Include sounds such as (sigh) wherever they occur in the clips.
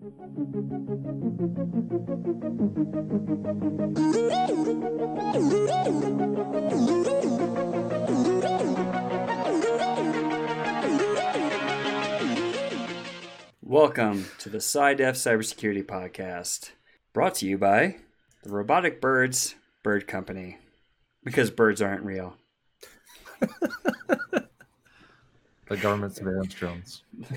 Welcome to the SciDef Cybersecurity Podcast, brought to you by the Robotic Birds Bird Company, because birds aren't real. (laughs) the government surveillance drones. (laughs)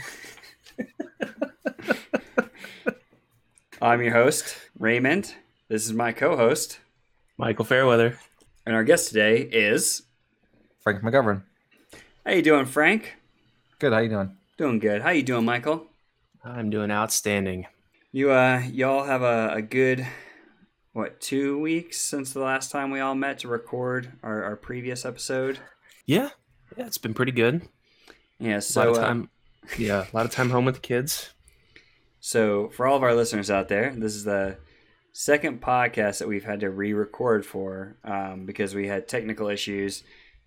I'm your host, Raymond. This is my co host, Michael Fairweather. and our guest today is. Frank McGovern. How you doing, Frank? Good. How you doing? Doing good. How you doing, Michael? I'm doing outstanding. You uh, y'all have a, a good, what, two weeks since the last time we all met to record our, our previous episode. Yeah, yeah, it's been pretty good. Yeah. A So lot of uh, time, yeah, a lot of time home with the kids. So, for all of our listeners out there, this is the second podcast that we've had to re record for um, because we had technical issues,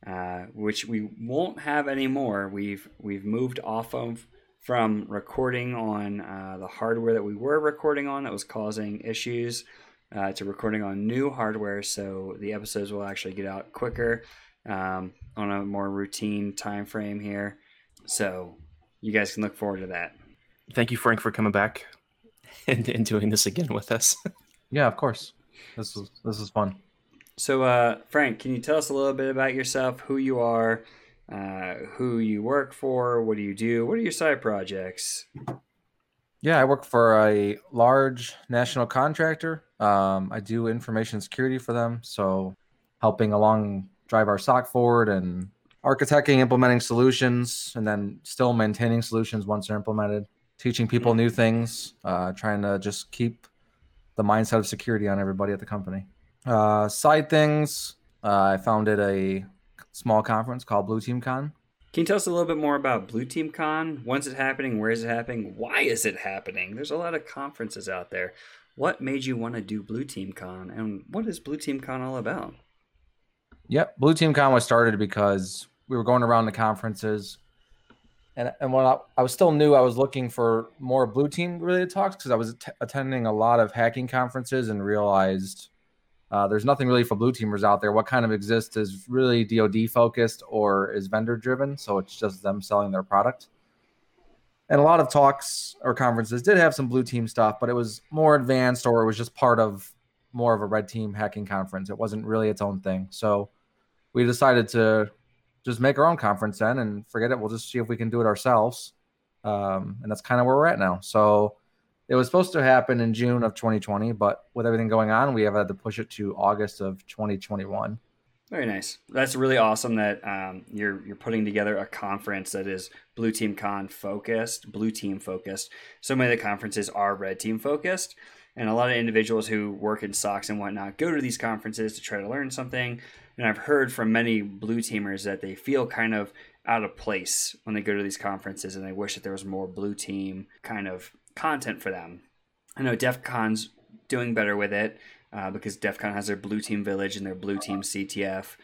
uh, which we won't have anymore. We've, we've moved off of from recording on uh, the hardware that we were recording on that was causing issues uh, to recording on new hardware. So, the episodes will actually get out quicker um, on a more routine time frame here. So, you guys can look forward to that. Thank you, Frank, for coming back (laughs) and, and doing this again with us. (laughs) Yeah, of course. This is this is fun. So, uh, Frank, can you tell us a little bit about yourself, who you are, uh, who you work for, what do you do, what are your side projects? Yeah, I work for a large national contractor. Um, I do information security for them, so helping along drive our SOC forward and architecting, implementing solutions, and then still maintaining solutions once they're implemented. Teaching people new things, uh, trying to just keep the mindset of security on everybody at the company. Uh, side things, uh, I founded a small conference called Blue Team Con. Can you tell us a little bit more about Blue Team Con? When's it happening? Where is it happening? Why is it happening? There's a lot of conferences out there. What made you want to do Blue Team Con, and what is Blue Team Con all about? Yep, Blue Team Con was started because we were going around the conferences, and and when I, I was still new, I was looking for more Blue Team related talks because I was att- attending a lot of hacking conferences and realized uh, there's nothing really for Blue Teamers out there. What kind of exists is really DoD focused or is vendor driven, so it's just them selling their product. And a lot of talks or conferences did have some Blue Team stuff, but it was more advanced or it was just part of more of a red team hacking conference. It wasn't really its own thing. So we decided to just make our own conference then and forget it. We'll just see if we can do it ourselves. Um, and that's kind of where we're at now. So it was supposed to happen in June of 2020, but with everything going on, we have had to push it to August of 2021. Very nice. That's really awesome that um, you're you're putting together a conference that is Blue Team Con focused, Blue Team focused. So many of the conferences are Red Team focused, and a lot of individuals who work in socks and whatnot go to these conferences to try to learn something. And I've heard from many Blue Teamers that they feel kind of out of place when they go to these conferences, and they wish that there was more Blue Team kind of content for them. I know DEF CON's doing better with it uh, because DEF CON has their blue team village and their blue team CTF.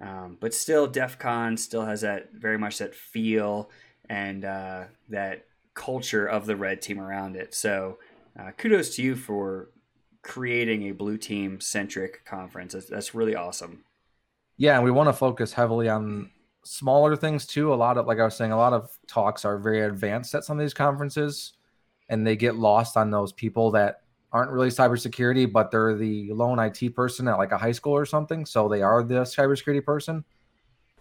Um, but still, DEF CON still has that very much that feel and uh, that culture of the red team around it. So uh, kudos to you for creating a blue team centric conference. That's, that's really awesome. Yeah, and we want to focus heavily on smaller things too. A lot of, like I was saying, a lot of talks are very advanced at some of these conferences, and they get lost on those people that aren't really cybersecurity, but they're the lone IT person at like a high school or something. So they are the cybersecurity person.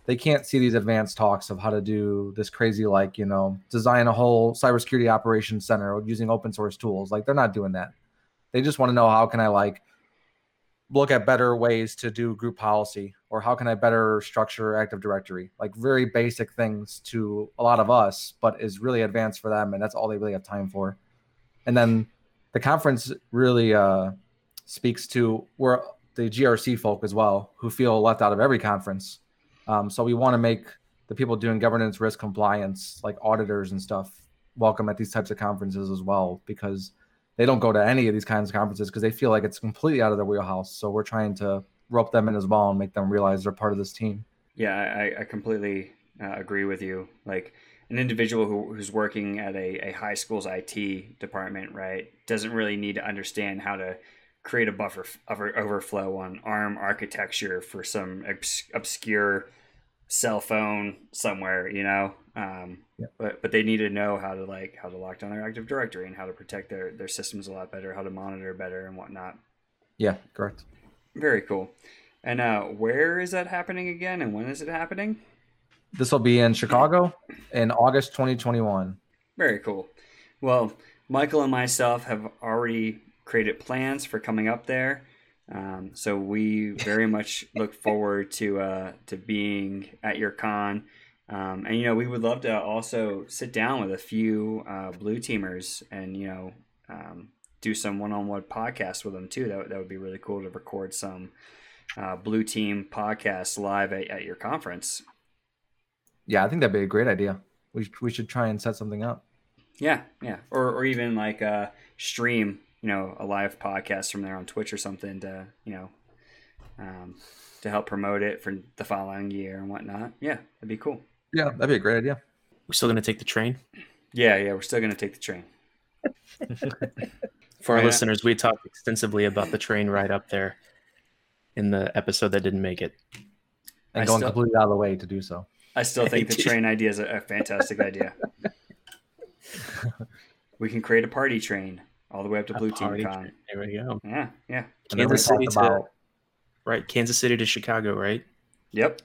They can't see these advanced talks of how to do this crazy, like, you know, design a whole cybersecurity operations center using open source tools. Like, they're not doing that. They just want to know how can I, like, look at better ways to do group policy or how can I better structure Active Directory? Like, very basic things to a lot of us, but is really advanced for them. And that's all they really have time for. And then the conference really uh, speaks to where the GRC folk as well, who feel left out of every conference. Um, so we want to make the people doing governance, risk, compliance, like auditors and stuff, welcome at these types of conferences as well, because they don't go to any of these kinds of conferences because they feel like it's completely out of their wheelhouse. So we're trying to rope them in as well and make them realize they're part of this team. Yeah, I, I completely uh, agree with you. Like, an individual who, who's working at a, a high school's IT department, right, doesn't really need to understand how to create a buffer over, overflow on ARM architecture for some obs- obscure cell phone somewhere, you know. Um, Yeah. But but they need to know how to like how to lock down their Active Directory and how to protect their their systems a lot better, how to monitor better and whatnot. Yeah, correct. Very cool. And uh, where is that happening again, and when is it happening? This will be in Chicago in August 2021. Very cool. Well, Michael and myself have already created plans for coming up there. Um, so we very (laughs) much look forward to uh, to being at your con. Um, and you know, we would love to also sit down with a few uh, blue teamers and you know um, do some one-on-one podcasts with them too. That, would- that would be really cool to record some uh, blue team podcasts live at, at your conference. Yeah, I think that'd be a great idea. We sh- we should try and set something up. Yeah, yeah, or or even like uh, stream, you know, a live podcast from there on Twitch or something to you know, um, to help promote it for the following year and whatnot. Yeah, that'd be cool. Yeah, that'd be a great idea. We're still going to take the train. Yeah, yeah, we're still gonna take the train. (laughs) For our oh, Yeah. listeners, we talked extensively about the train ride up there in the episode that didn't make it. And I going still- completely out of the way to do so. I still think (laughs) the train idea is a, a fantastic idea. (laughs) we can create a party train all the way up to A Blue Team Con. train. There we go. Yeah, yeah, And then we Kansas City talked to right, Kansas City to Chicago, right? yep.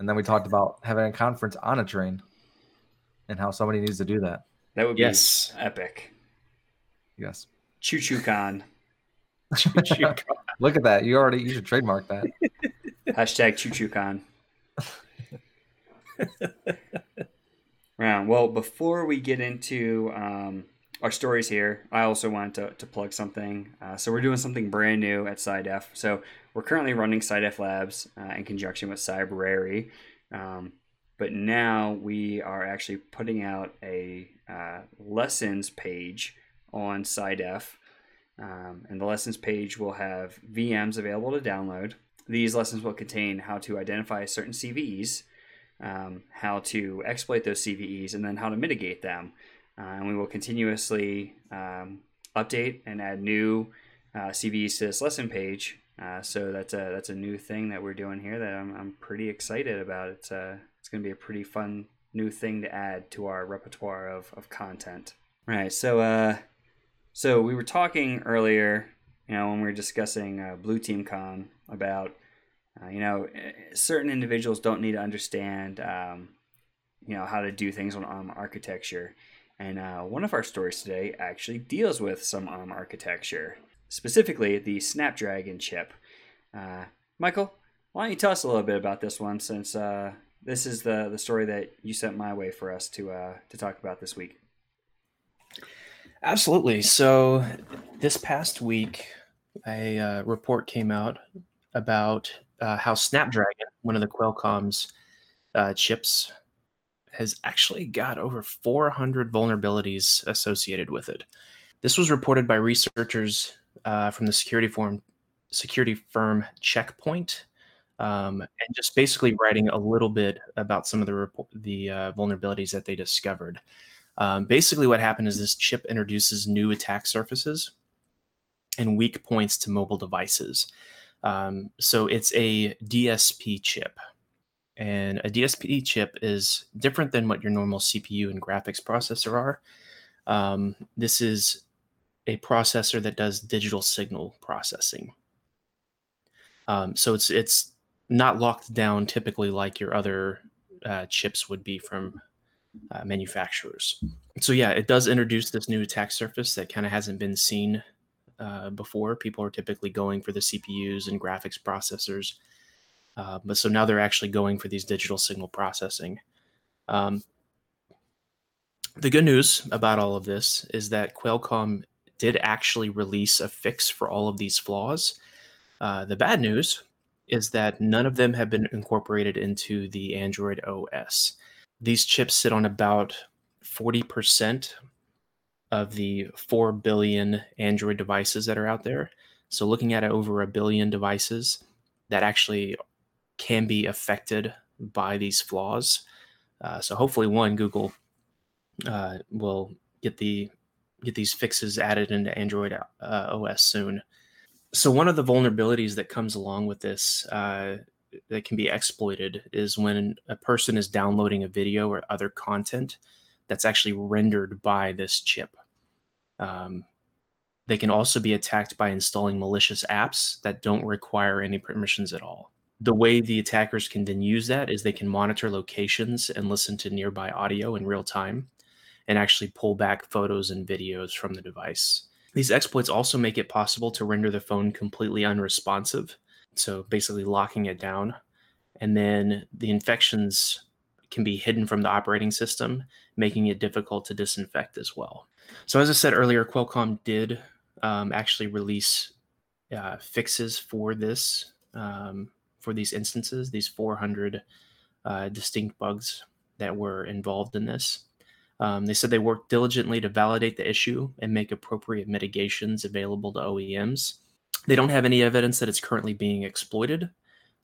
and then we talked about having a conference on a train and how somebody needs to do that. That would be Yes. epic. Yes. Choo Choo Con. Look at that. You already you should trademark that. (laughs) Hashtag Choo Choo Con. Right. Well, before we get into um, our stories here, I also want to, to plug something. Uh, so we're doing something brand new at SciDef. So we're currently running SciDef Labs uh, in conjunction with Cybrary. Um, but now we are actually putting out a uh, lessons page on SciDef. Um, and the lessons page will have VMs available to download. These lessons will contain how to identify certain CVEs, um, how to exploit those CVEs, and then how to mitigate them. Uh, and we will continuously um, update and add new uh, CVEs to this lesson page. Uh, so that's a that's a new thing that we're doing here that I'm, I'm pretty excited about. It's uh, it's going to be a pretty fun new thing to add to our repertoire of, of content. Right. So uh, so we were talking earlier, you know, when we were discussing uh, Blue Team Con about, uh, you know, eh, certain individuals don't need to understand, um, you know, how to do things on ARM architecture. And uh, one of our stories today actually deals with some ARM architecture, specifically the Snapdragon chip. Uh, Michael, why don't you tell us a little bit about this one, since uh, this is the the story that you sent my way for us to uh, to talk about this week. Absolutely. So, this past week, a uh, report came out about uh, how Snapdragon, one of the Qualcomm's uh, chips, has actually got over 400 vulnerabilities associated with it. This was reported by researchers uh, from the security firm, security firm Checkpoint, um, and just basically writing a little bit about some of the the uh, vulnerabilities that they discovered. Um, basically, what happened is this chip introduces new attack surfaces and weak points to mobile devices. Um, so it's a DSP chip. And a DSP chip is different than what your normal CPU and graphics processor are. Um, this is a processor that does digital signal processing. Um, so it's it's not locked down typically like your other uh, chips would be from uh, manufacturers. So yeah, it does introduce this new attack surface that kind of hasn't been seen uh, before. People are typically going for the CPUs and graphics processors, uh, but so now they're actually going for these digital signal processing. Um, the good news about all of this is that Qualcomm did actually release a fix for all of these flaws. Uh, the bad news is that none of them have been incorporated into the Android OS these chips sit on about 40% of the 4 billion Android devices that are out there. So, looking at over a billion devices that actually can be affected by these flaws. Uh, so, hopefully, one, Google uh, will get the get these fixes added into Android uh, OS soon. So one of the vulnerabilities that comes along with this uh, that can be exploited is when a person is downloading a video or other content that's actually rendered by this chip. Um, they can also be attacked by installing malicious apps that don't require any permissions at all. The way the attackers can then use that is they can monitor locations and listen to nearby audio in real time and actually pull back photos and videos from the device. These exploits also make it possible to render the phone completely unresponsive, so basically locking it down. And then the infections can be hidden from the operating system, making it difficult to disinfect as well. So, as I said earlier, Qualcomm did um, actually release uh, fixes for this, um, for these instances, these 400 uh, distinct bugs that were involved in this. Um, they said they worked diligently to validate the issue and make appropriate mitigations available to OEMs. They don't have any evidence that it's currently being exploited,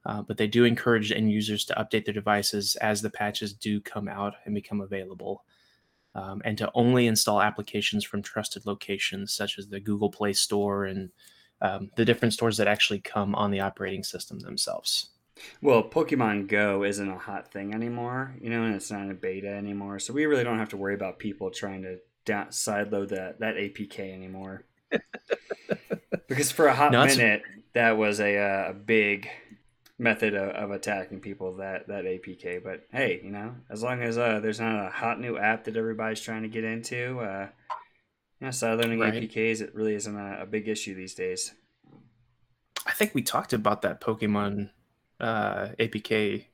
uh, but they do encourage end users to update their devices as the patches do come out and become available, um, and to only install applications from trusted locations such as the Google Play Store and um, the different stores that actually come on the operating system themselves. Well, Pokemon Go isn't a hot thing anymore, you know, and it's not a beta anymore. So we really don't have to worry about people trying to down, sideload that that APK anymore. (laughs) because for a hot no, minute, that was a, uh, a big method of, of, attacking people that that APK. But hey, you know, as long as uh, there's not a hot new app that everybody's trying to get into, uh, you know, sideloading right. APKs it really isn't a, a big issue these days. I think we talked about that Pokemon uh, APK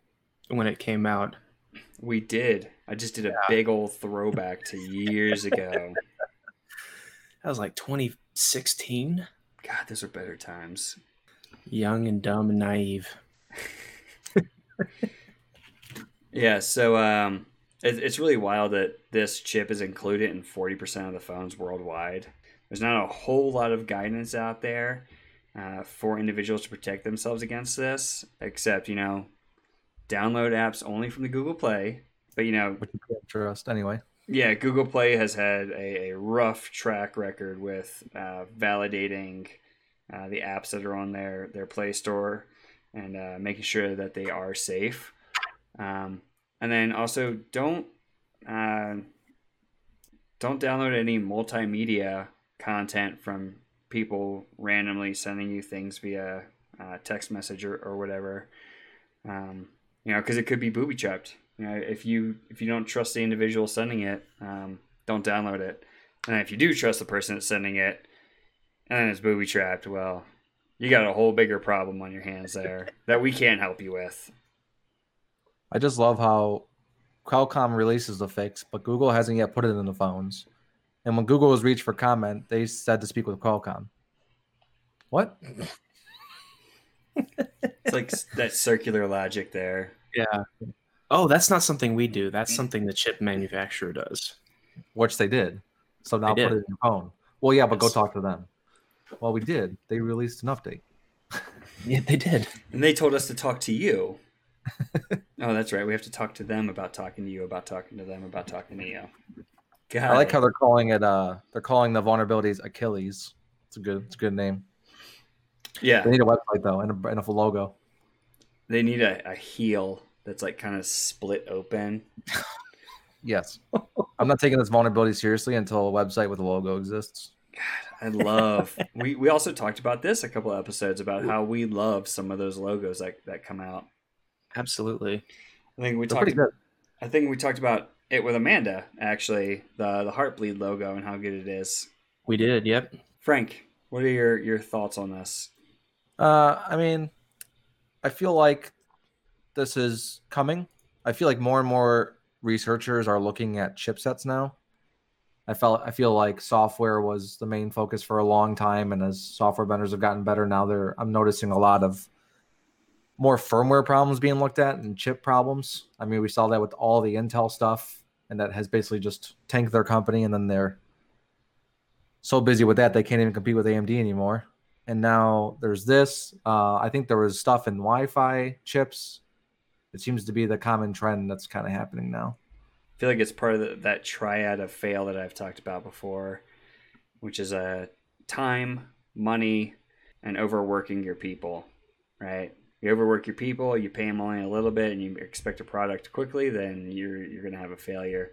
when it came out. We did. I just did a yeah. big old throwback to years ago. (laughs) That was like 2016. God, those are better times. Young and dumb and naive. (laughs) yeah, so um, it, it's really wild that this chip is included in 40% of the phones worldwide. There's not a whole lot of guidance out there uh, for individuals to protect themselves against this, except, you know, download apps only from the Google Play. But, you know, which you can't trust anyway. Yeah, Google Play has had a, a rough track record with uh, validating uh, the apps that are on their, their Play Store and uh, making sure that they are safe. Um, and then also don't uh, don't download any multimedia content from people randomly sending you things via uh, text message or, or whatever. Um, you know, because it could be booby trapped. You know, if you if you don't trust the individual sending it, um, don't download it. And if you do trust the person that's sending it, and then it's booby trapped, well, you got a whole bigger problem on your hands there (laughs) that we can't help you with. I just love how Qualcomm releases the fix, but Google hasn't yet put it in the phones. And when Google was reached for comment, they said to speak with Qualcomm. What? it's like that circular logic there. Yeah. Oh, that's not something we do. That's something the chip manufacturer does. Which they did. So now put it in your phone. Well, yeah, but yes. go talk to them. Well, we did. They released an update. (laughs) yeah, they did. And they told us to talk to you. (laughs) oh, that's right. We have to talk to them about talking to you, about talking to them, about talking to you. God. I like how they're calling it. Uh, they're calling the vulnerabilities Achilles. It's a good. It's a good name. Yeah. They need a website though and a, and a logo. They need a, a heel that's like kind of split open. (laughs) yes. I'm not taking this vulnerability seriously until a website with a logo exists. God, I love. we we also talked about this a couple episodes about how we love some of those logos that that come out. Absolutely. I think we They're talked. I think we talked about it with Amanda actually the the Heartbleed logo and how good it is. We did. Yep. Frank, what are your your thoughts on this? Uh, I mean, I feel like this is coming. I feel like more and more researchers are looking at chipsets now. I felt I feel like software was the main focus for a long time, and as software vendors have gotten better, now they're I'm noticing a lot of more firmware problems being looked at and chip problems. I mean, we saw that with all the Intel stuff, and that has basically just tanked their company, and then they're so busy with that they can't even compete with AMD anymore. And now there's this. Uh, I think there was stuff in Wi-Fi chips. It seems to be the common trend that's kind of happening now. I feel like it's part of the, that triad of fail that I've talked about before, which is a uh, time, money, and overworking your people. Right? You overwork your people, you pay them only a little bit, and you expect a product quickly, then you're you're gonna have a failure.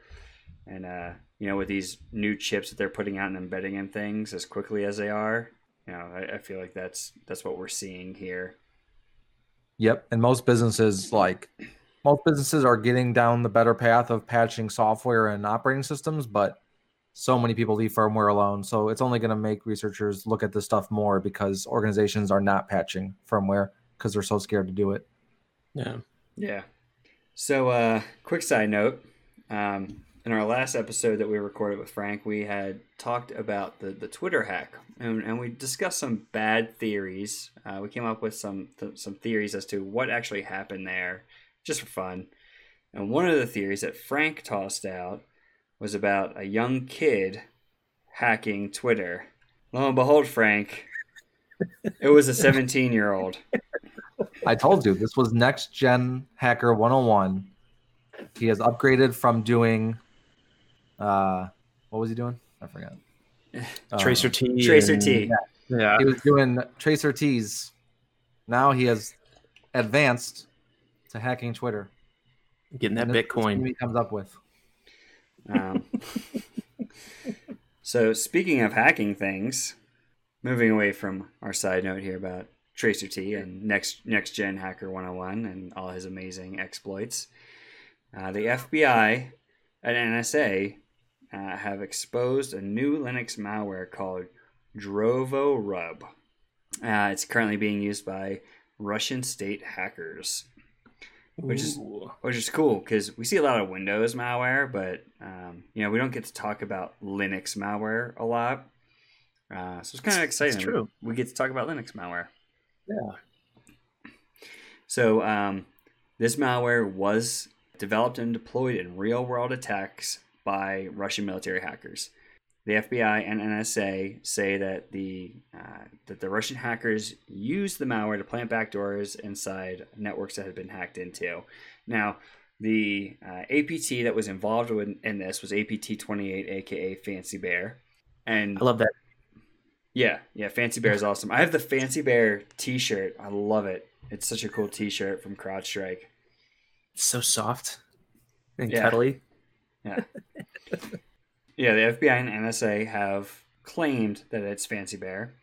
And uh, you know, with these new chips that they're putting out and embedding in things as quickly as they are, you know, I, I feel like that's that's what we're seeing here. Yep, and most businesses like most businesses are getting down the better path of patching software and operating systems, but so many people leave firmware alone. So it's only going to make researchers look at this stuff more because organizations are not patching firmware because they're so scared to do it. Yeah. Yeah. So, uh, quick side note. Um, in our last episode that we recorded with Frank, we had talked about the, the Twitter hack, and, and we discussed some bad theories. Uh, we came up with some th- some theories as to what actually happened there, just for fun. And one of the theories that Frank tossed out was about a young kid hacking Twitter. Lo and behold, Frank, it was a 17 year old. I told you this was next gen hacker 101. He has upgraded from doing uh, what was he doing? I forgot. (laughs) Tracer um, T. tracert. Yeah. yeah. He was doing tracert's. Now he has advanced to hacking Twitter. Getting that Bitcoin. He comes up with. Um, (laughs) so speaking of hacking things, moving away from our side note here about tracert and next next gen hacker 101 and all his amazing exploits, uh, the FBI and NSA uh, have exposed a new Linux malware called DrovoRub. Uh, it's currently being used by Russian state hackers, which is which is cool because we see a lot of Windows malware, but um, you know we don't get to talk about Linux malware a lot. Uh, so it's kind of exciting. It's true. We, we, get to talk about Linux malware. Yeah. So um, this malware was developed and deployed in real world attacks by Russian military hackers. The FBI and NSA say that the uh, that the Russian hackers used the malware to plant backdoors inside networks that had been hacked into. Now, the uh, APT that was involved in, in this was APT twenty eight, aka Fancy Bear, and I love that. Yeah, yeah, Fancy Bear is awesome. I have the Fancy Bear T-shirt. I love it. It's such a cool T-shirt from CrowdStrike. It's so soft and yeah. cuddly. Yeah. yeah, the FBI and NSA have claimed that it's Fancy Bear.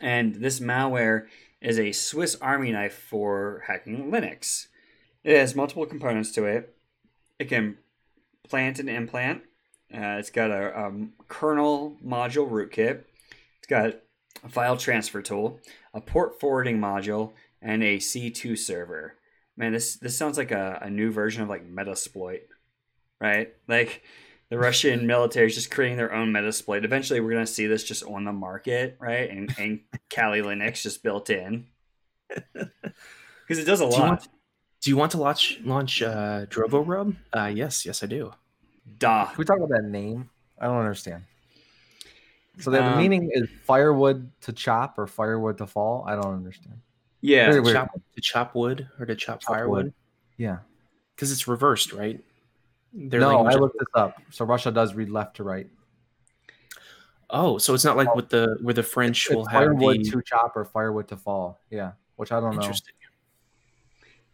And this malware is a Swiss Army knife for hacking Linux. It has multiple components to it. It can plant and implant. Uh, it's got a, a kernel module rootkit. It's got a file transfer tool, a port forwarding module, and a C2 server. Man, this this sounds like a, a new version of like Metasploit right? Like the (laughs) Russian military is just creating their own Metasploit. Eventually, we're going to see this just on the market, right? And, and Kali Linux just built in (laughs) because it does a do lot. You want, do you want to launch launch uh, DrovoRub? Uh, yes, yes, I do. Da. Can we talk about that name? I don't understand. So the, um, meaning is firewood to chop or firewood to fall. I don't understand. Yeah, to chop, to chop wood or to chop, chop firewood. Wood. Yeah, because it's reversed, right? No, I looked this up. So Russia does read left to right. Oh, so it's not like with the where the French it's, will it's have firewood the... to chop or firewood to fall. Yeah, which I don't know. Interesting.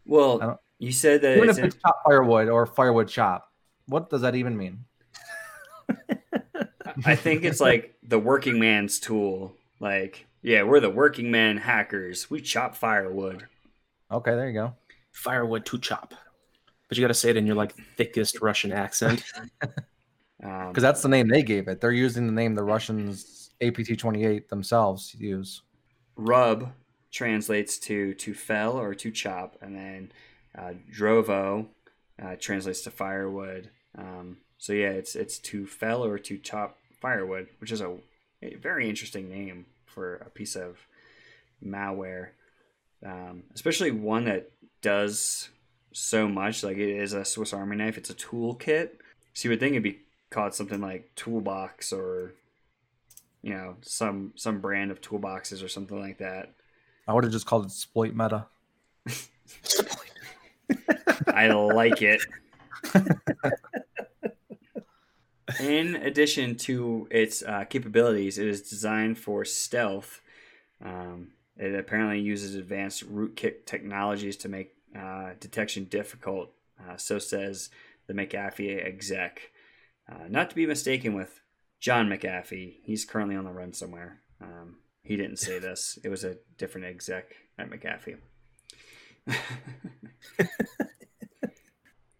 Well, you said that even if it's chop firewood or firewood chop, what does that even mean? (laughs) I think it's like the working man's tool. Like, yeah, we're the working man hackers. We chop firewood. Okay, there you go. Firewood to chop but you got to say it in your like (laughs) thickest Russian accent. Because (laughs) um, that's the name they gave it. They're using the name the Russians APT 28 themselves use. Rub translates to to fell or to chop, and then uh, Drovo uh, translates to firewood. Um, so yeah, it's it's to fell or to chop firewood, which is a, a very interesting name for a piece of malware, um, especially one that does so much. Like it is a Swiss Army knife. It's a toolkit. So you would think it'd be called something like Toolbox or you know some some brand of toolboxes or something like that. I would have just called it Sploit Meta. (laughs) I like it. in addition to its uh, capabilities, it is designed for stealth. Um, it apparently uses advanced rootkit technologies to make uh, detection difficult. Uh, so says the McAfee exec. Uh, not to be mistaken with John McAfee. He's currently on the run somewhere. Um, he didn't say this. It was a different exec at McAfee. (laughs)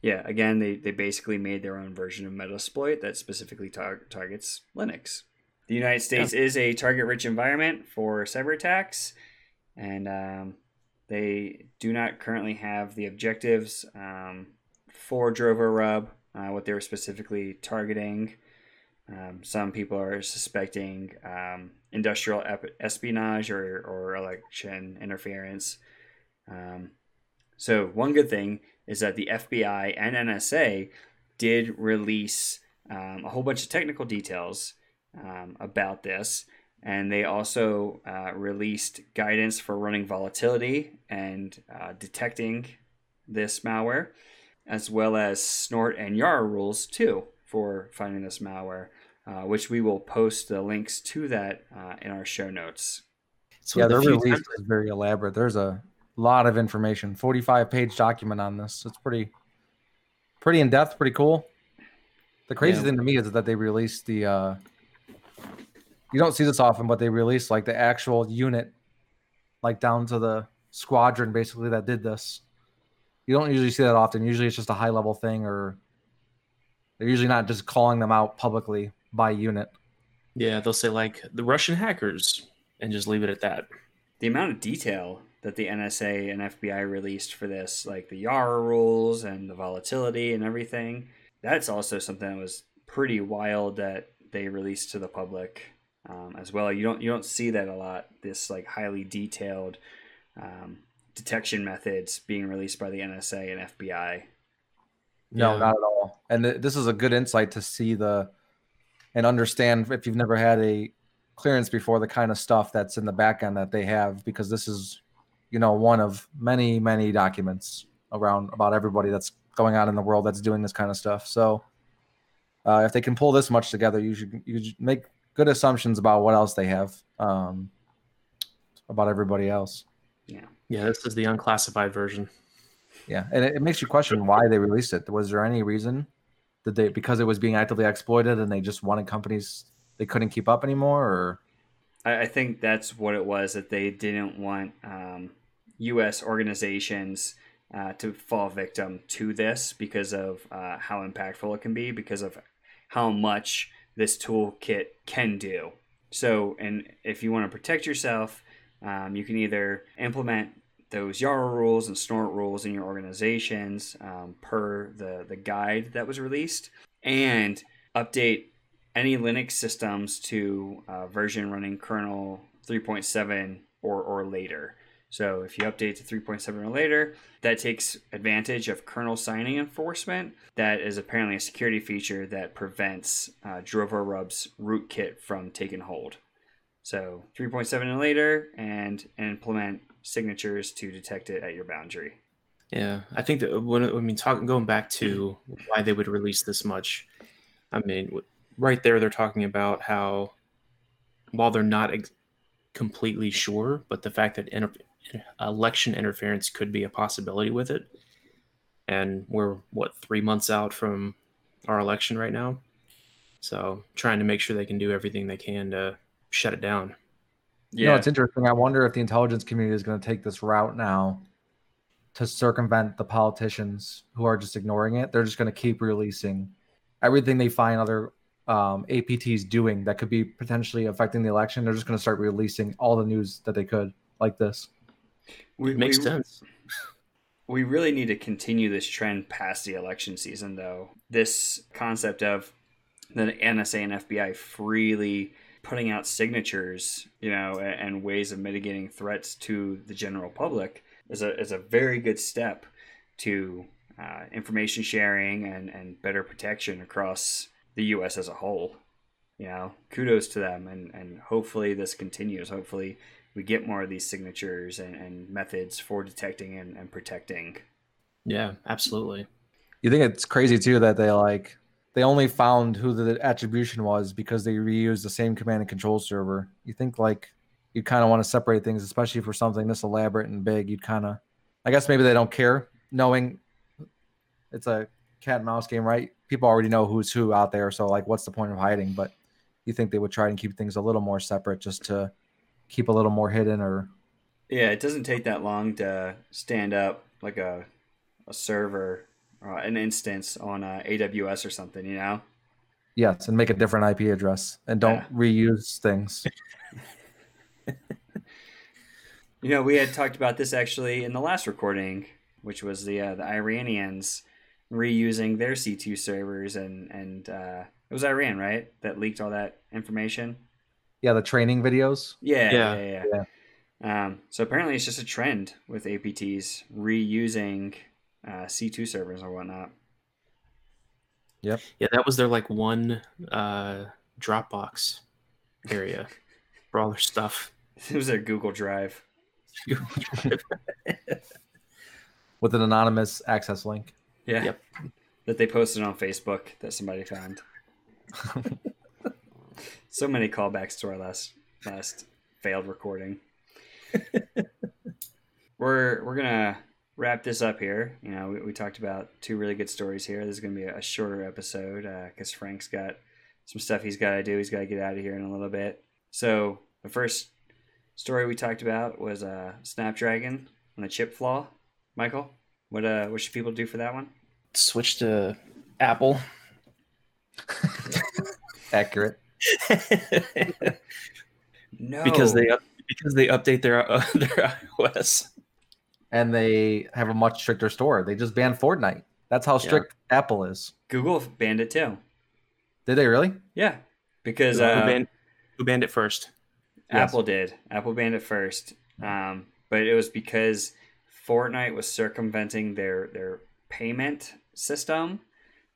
yeah, again, they, they basically made their own version of Metasploit that specifically tar- targets Linux. The United States yeah. is a target rich environment for cyber attacks, and um, they do not currently have the objectives um, for DrovoRub, uh, what they were specifically targeting. Um, some people are suspecting um, industrial espionage or, or election interference. Um, so, one good thing is that the FBI and NSA did release um, a whole bunch of technical details um, about this. And they also uh, released guidance for running volatility and uh, detecting this malware, as well as snort and YARA rules too for finding this malware, uh, which we will post the links to that uh, in our show notes. So yeah, their release is very elaborate. There's a lot of information, 45 page document on this. It's pretty, pretty in depth, pretty cool. The crazy yeah. thing to me is that they released the uh, you don't see this often, but they released like the actual unit, like down to the squadron, basically that did this. You don't usually see that often. Usually, it's just a high level thing, or they're usually not just calling them out publicly by unit. Yeah, they'll say like the Russian hackers and just leave it at that. The amount of detail that the NSA and FBI released for this, like the YARA rules and the volatility and everything, that's also something that was pretty wild that they released to the public um, as well. You don't you don't see that a lot. This like highly detailed um, detection methods being released by the NSA and FBI. No, yeah. not at all. And th- this is a good insight to see the and understand if you've never had a clearance before the kind of stuff that's in the back end that they have because this is you know one of many many documents around about everybody that's going on in the world that's doing this kind of stuff so uh, if they can pull this much together you should you should make good assumptions about what else they have um, about everybody else. Yeah. Yeah, this is the unclassified version. Yeah, and it, it, makes you question why they released it. Was there any reason that they because it was being actively exploited and they just wanted companies they couldn't keep up anymore, or? I, I think that's what it was that they didn't want um, U.S. organizations uh, to fall victim to this because of uh, how impactful it can be, because of how much this toolkit can do. So, and if you want to protect yourself, um, you can either implement those YARA rules and snort rules in your organizations um, per the, the guide that was released and update any Linux systems to uh, version running kernel 3.7 or, or later. So if you update to 3.7 or later, that takes advantage of kernel signing enforcement. That is apparently a security feature that prevents uh, DrovoRub's rootkit from taking hold. So 3.7 and later, and implement signatures to detect it at your boundary. Yeah, I think that when I mean talking going back to (clears throat) why they would release this much, I mean, right there they're talking about how while they're not ex- completely sure, but the fact that inter- election interference could be a possibility with it. And we're what three months out from our election right now, so trying to make sure they can do everything they can to shut it down. Yeah, you know, it's interesting. I wonder if the intelligence community is going to take this route now to circumvent the politicians who are just ignoring it. They're just going to keep releasing everything they find other um, APTs doing that could be potentially affecting the election. They're just going to start releasing all the news that they could like this. We, it makes we, sense. We really need to continue this trend past the election season, though. This concept of the NSA and FBI freely putting out signatures, you know, and ways of mitigating threats to the general public is a is a very good step to uh, information sharing and, and better protection across the U.S. as a whole. You know, kudos to them, and and hopefully this continues. Hopefully, we get more of these signatures and, and methods for detecting and, and protecting. Yeah, absolutely. You think it's crazy too that they like they only found who the attribution was because they reused the same command and control server. You think like you kind of want to separate things, especially for something this elaborate and big. You'd kind of, I guess maybe they don't care, knowing it's a cat and mouse game, right? People already know who's who out there, so like, what's the point of hiding? But you think they would try and keep things a little more separate, just to keep a little more hidden, or Yeah, it doesn't take that long to stand up like a a server or an instance on uh, AWS or something. You know. yes, and make a different IP address and don't Yeah. reuse things. (laughs) You know, we had talked about this actually in the last recording, which was the uh, the Iranians reusing their C two servers, and and uh, it was Iran, right, that leaked all that information. Yeah, the training videos. Yeah, yeah, Yeah. yeah. yeah. Um, so apparently, it's just a trend with APTs reusing uh, C two servers or whatnot. Yep. Yeah, that was their like one uh, Dropbox area for all their stuff. (laughs) It was their (laughs) Google Drive. with an anonymous access link. Yeah. Yep. That they posted on Facebook that somebody found. (laughs) so many callbacks to our last last failed recording. (laughs) we're we're gonna wrap this up here. You know, we, we talked about two really good stories here. This is gonna be a, shorter episode because Frank's got some stuff he's got to do. He's got to get out of here in a little bit. So the first story we talked about was uh, Snapdragon and the chip flaw. Michael, what uh what should people do for that one? Switch to Apple. (laughs) Accurate. No, (laughs) because they because they update their uh, (laughs) their iOS. And they have a much stricter store. They just banned Fortnite. That's how strict Apple is. Google banned it too. Did they really? Yeah, because who, uh, banned, who banned it first? Apple did. Apple banned it first, um, but it was because Fortnite was circumventing their their payment system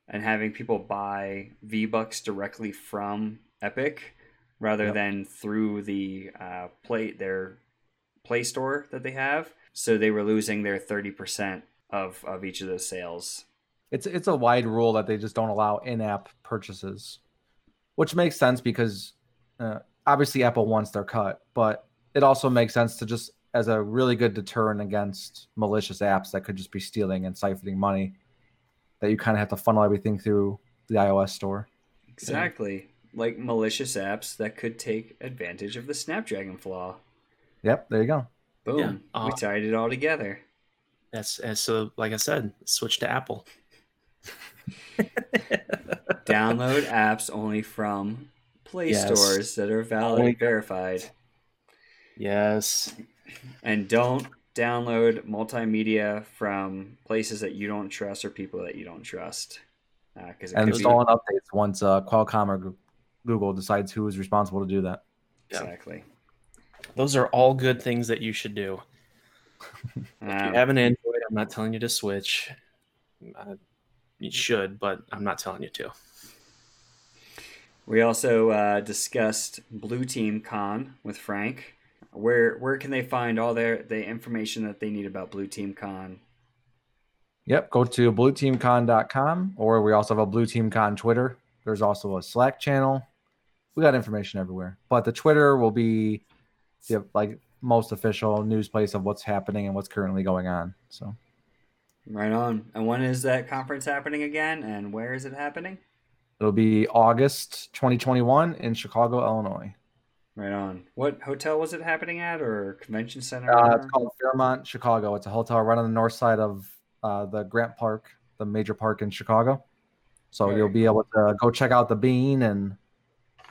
and having people buy V Bucks directly from Epic rather Yep. than through the uh, play their Play Store that they have. So they were losing their thirty percent of of each of those sales. It's it's a wide rule that they just don't allow in-app purchases, which makes sense because uh, obviously Apple wants their cut, but it also makes sense to just as a really good deterrent against malicious apps that could just be stealing and siphoning money. That you kind of have to funnel everything through the iOS store. Exactly. Like malicious apps that could take advantage of the Snapdragon flaw. Yep, there you go. Boom. Yeah. we Uh, tied it all together. That's and so like I said, switch to Apple. (laughs) Download apps only from Play Yes. stores that are valid Only- verified. Yes. And don't download multimedia from places that you don't trust or people that you don't trust. Because And could be installing updates once uh, Qualcomm or Goo- Google decides who is responsible to do that. Exactly. Those are all good things that you should do. If you have an Android, I'm not telling you to switch. Uh, you should, but I'm not telling you to. we also uh, discussed Blue Team Con with Frank. Where where can they find all their the information that they need about Blue Team Con? Yep, go to blueteamcon.com or we also have a Blue Team Con Twitter. There's also a Slack channel. We got information everywhere. But the Twitter will be the like most official news place of what's happening and what's currently going on. So Right on. And when is that conference happening again? And where is it happening? it'll be August 2021 in Chicago, Illinois. Right on. What hotel was it happening at, or convention center? Uh, it's called Fairmont Chicago. It's a hotel right on the north side of uh, the Grant Park, the major park in Chicago. So Very you'll be able to go check out the bean and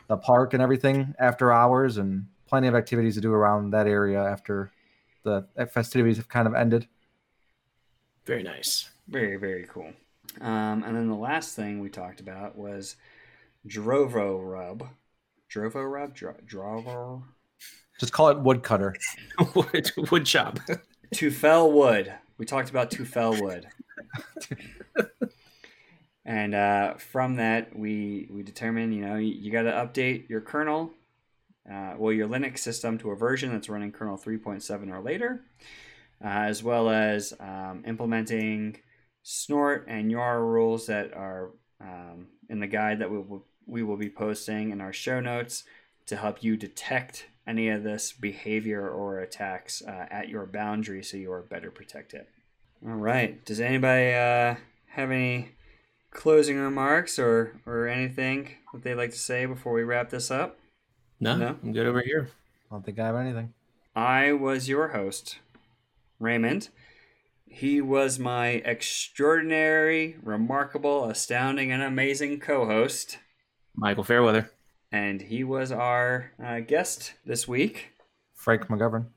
the park and everything after hours, and plenty of activities to do around that area after the festivities have kind of ended. Very nice. Very, very cool. Um, and then the last thing we talked about was Drovo Rub. Drovo Rub? Dro- Drovo? Just call it woodcutter. (laughs) wood, wood shop. Tufel Wood. We talked about Tufel Wood. (laughs) and uh, from that, we, we determined, you know, you, you got to update your kernel, uh, well, your Linux system to a version that's running kernel 3.7 or later, uh, as well as um, implementing snort and YARA rules that are um, in the guide that we will, we will be posting in our show notes to help you detect any of this behavior or attacks uh, at your boundary so you are better protected. All right. Does anybody uh, have any closing remarks or, or anything that they'd like to say before we wrap this up? No, No? I'm good over here. I don't think I have anything. I was your host, Raymond. He was my extraordinary, remarkable, astounding, and amazing co host. Michael Fairweather. And he was our uh, guest this week. Frank McGovern.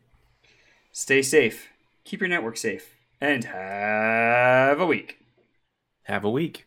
Stay safe, keep your network safe, and have a week. Have a week.